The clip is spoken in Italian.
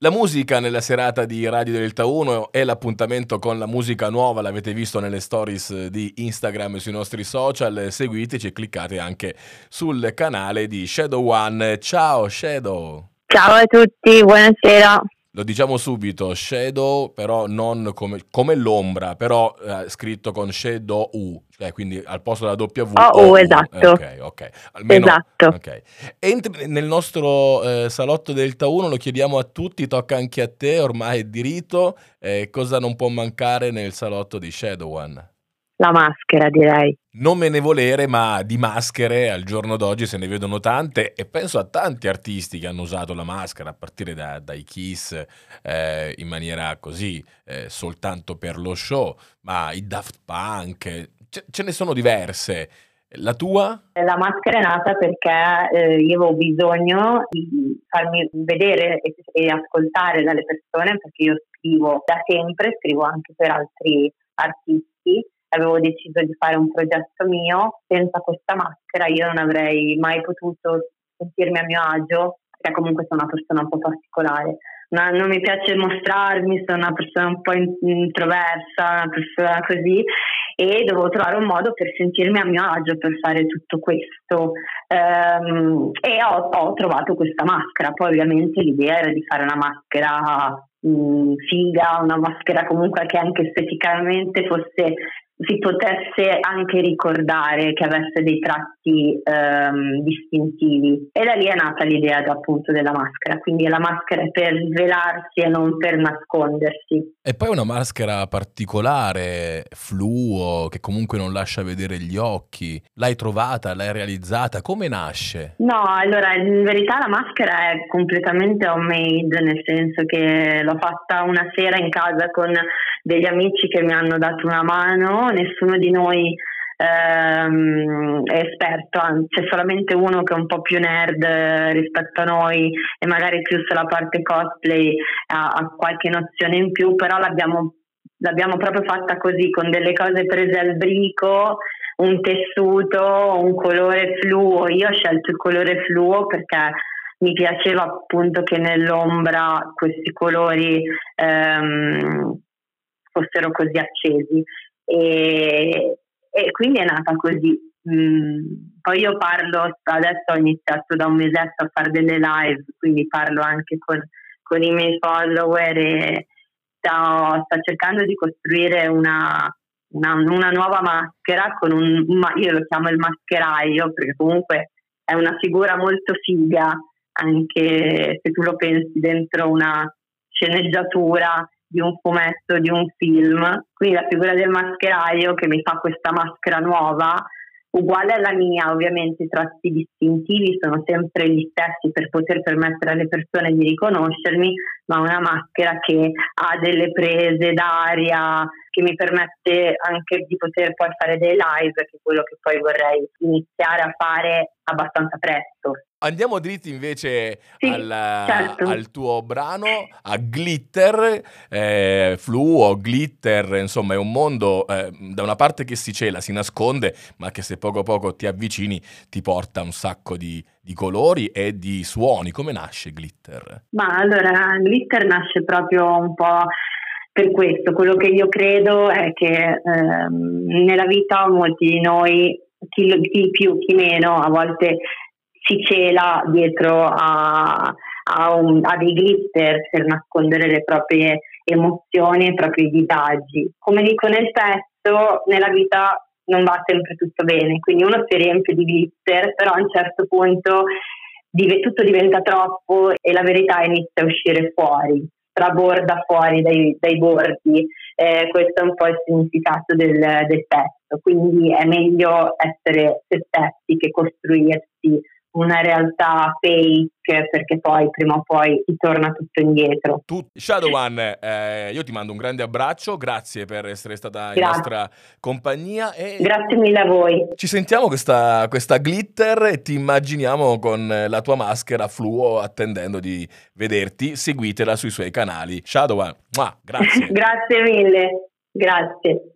La musica nella serata di Radio Delta 1 è l'appuntamento con la musica nuova, l'avete visto nelle stories di Instagram e sui nostri social, seguiteci e cliccate anche sul canale di Shadow One. Ciao Shadow! Ciao a tutti, buonasera. Lo diciamo subito, Shadow però non come, come l'ombra, però eh, scritto con Shadow U, cioè quindi al posto della W. Oh, oh esatto. Ok, ok. Almeno, esatto. Okay. Entri nel nostro eh, salotto Delta 1, lo chiediamo a tutti, tocca anche a te, ormai è di rito, eh, cosa non può mancare nel salotto di Shadow One? La maschera, direi. Non me ne volere, ma di maschere al giorno d'oggi se ne vedono tante e penso a tanti artisti che hanno usato la maschera, a partire da, dai Kiss eh, in maniera così, eh, soltanto per lo show, ma i Daft Punk, ce, ce ne sono diverse. La tua? La maschera è nata perché eh, io avevo bisogno di farmi vedere e, e, ascoltare dalle persone perché io scrivo da sempre, scrivo anche per altri artisti avevo deciso di fare un progetto mio, senza questa maschera io non avrei mai potuto sentirmi a mio agio, perché comunque sono una persona un po' particolare. Ma non mi piace mostrarmi, sono una persona un po' introversa, una persona così e dovevo trovare un modo per sentirmi a mio agio per fare tutto questo um, e ho, ho, trovato questa maschera. Poi ovviamente l'idea era di fare una maschera mh, figa, una maschera comunque che anche esteticamente fosse si potesse anche ricordare che avesse dei tratti ehm, distintivi. E da lì è nata l'idea appunto della maschera. Quindi la maschera è per svelarsi e non per nascondersi. E poi una maschera particolare fluo che comunque non lascia vedere gli occhi. L'hai trovata, l'hai realizzata, come nasce? No, allora in verità la maschera è completamente homemade nel senso che l'ho fatta una sera in casa con degli amici che mi hanno dato una mano, nessuno di noi ehm, è esperto, c'è solamente uno che è un po' più nerd rispetto a noi e magari più sulla parte cosplay ha, ha qualche nozione in più, però l'abbiamo, l'abbiamo proprio fatta così, con delle cose prese al brico un tessuto, un colore fluo. Io ho scelto il colore fluo perché mi piaceva appunto che nell'ombra questi colori ehm, fossero così accesi e, e quindi è nata così. Mm, poi io parlo, adesso ho iniziato da un mesetto a fare delle live, quindi parlo anche con, con i miei follower e sto, sto cercando di costruire una, una, una, nuova maschera con un, io lo chiamo il mascheraio perché comunque è una figura molto figa anche se tu lo pensi dentro una sceneggiatura di un fumetto, di un film. Quindi la figura del mascheraio che mi fa questa maschera nuova, uguale alla mia, ovviamente i tratti distintivi sono sempre gli stessi per poter permettere alle persone di riconoscermi, ma una maschera che ha delle prese d'aria, che mi permette anche di poter poi fare dei live, che è quello che poi vorrei iniziare a fare abbastanza presto. Andiamo dritti invece sì, al, certo. al, tuo brano, a Glitter, eh, Fluo, Glitter, insomma è un mondo eh, da una parte che si cela, si nasconde, ma che se poco a poco ti avvicini ti porta un sacco di, di colori e di suoni. Come nasce Glitter? Ma allora, Glitter nasce proprio un po' per questo, quello che io credo è che ehm, nella vita molti di noi, chi, chi più, chi meno, a volte si cela dietro a, a, un, a dei glitter per nascondere le proprie emozioni e i propri disagi. Come dico nel testo, nella vita non va sempre tutto bene, quindi uno si riempie di glitter, però a un certo punto tutto diventa troppo e la verità inizia a uscire fuori, traborda fuori dai, dai bordi. Eh, questo è un po' il significato del, del testo, quindi è meglio essere se stessi che costruirsi una realtà fake perché poi prima o poi ti torna tutto indietro. Tu, Shadow One, eh, io ti mando un grande abbraccio, grazie per essere stata grazie. in nostra compagnia. E grazie mille a voi. Ci sentiamo questa, questa glitter e ti immaginiamo con la tua maschera fluo attendendo di vederti. Seguitela sui suoi canali. Shadow One, grazie. grazie mille, grazie.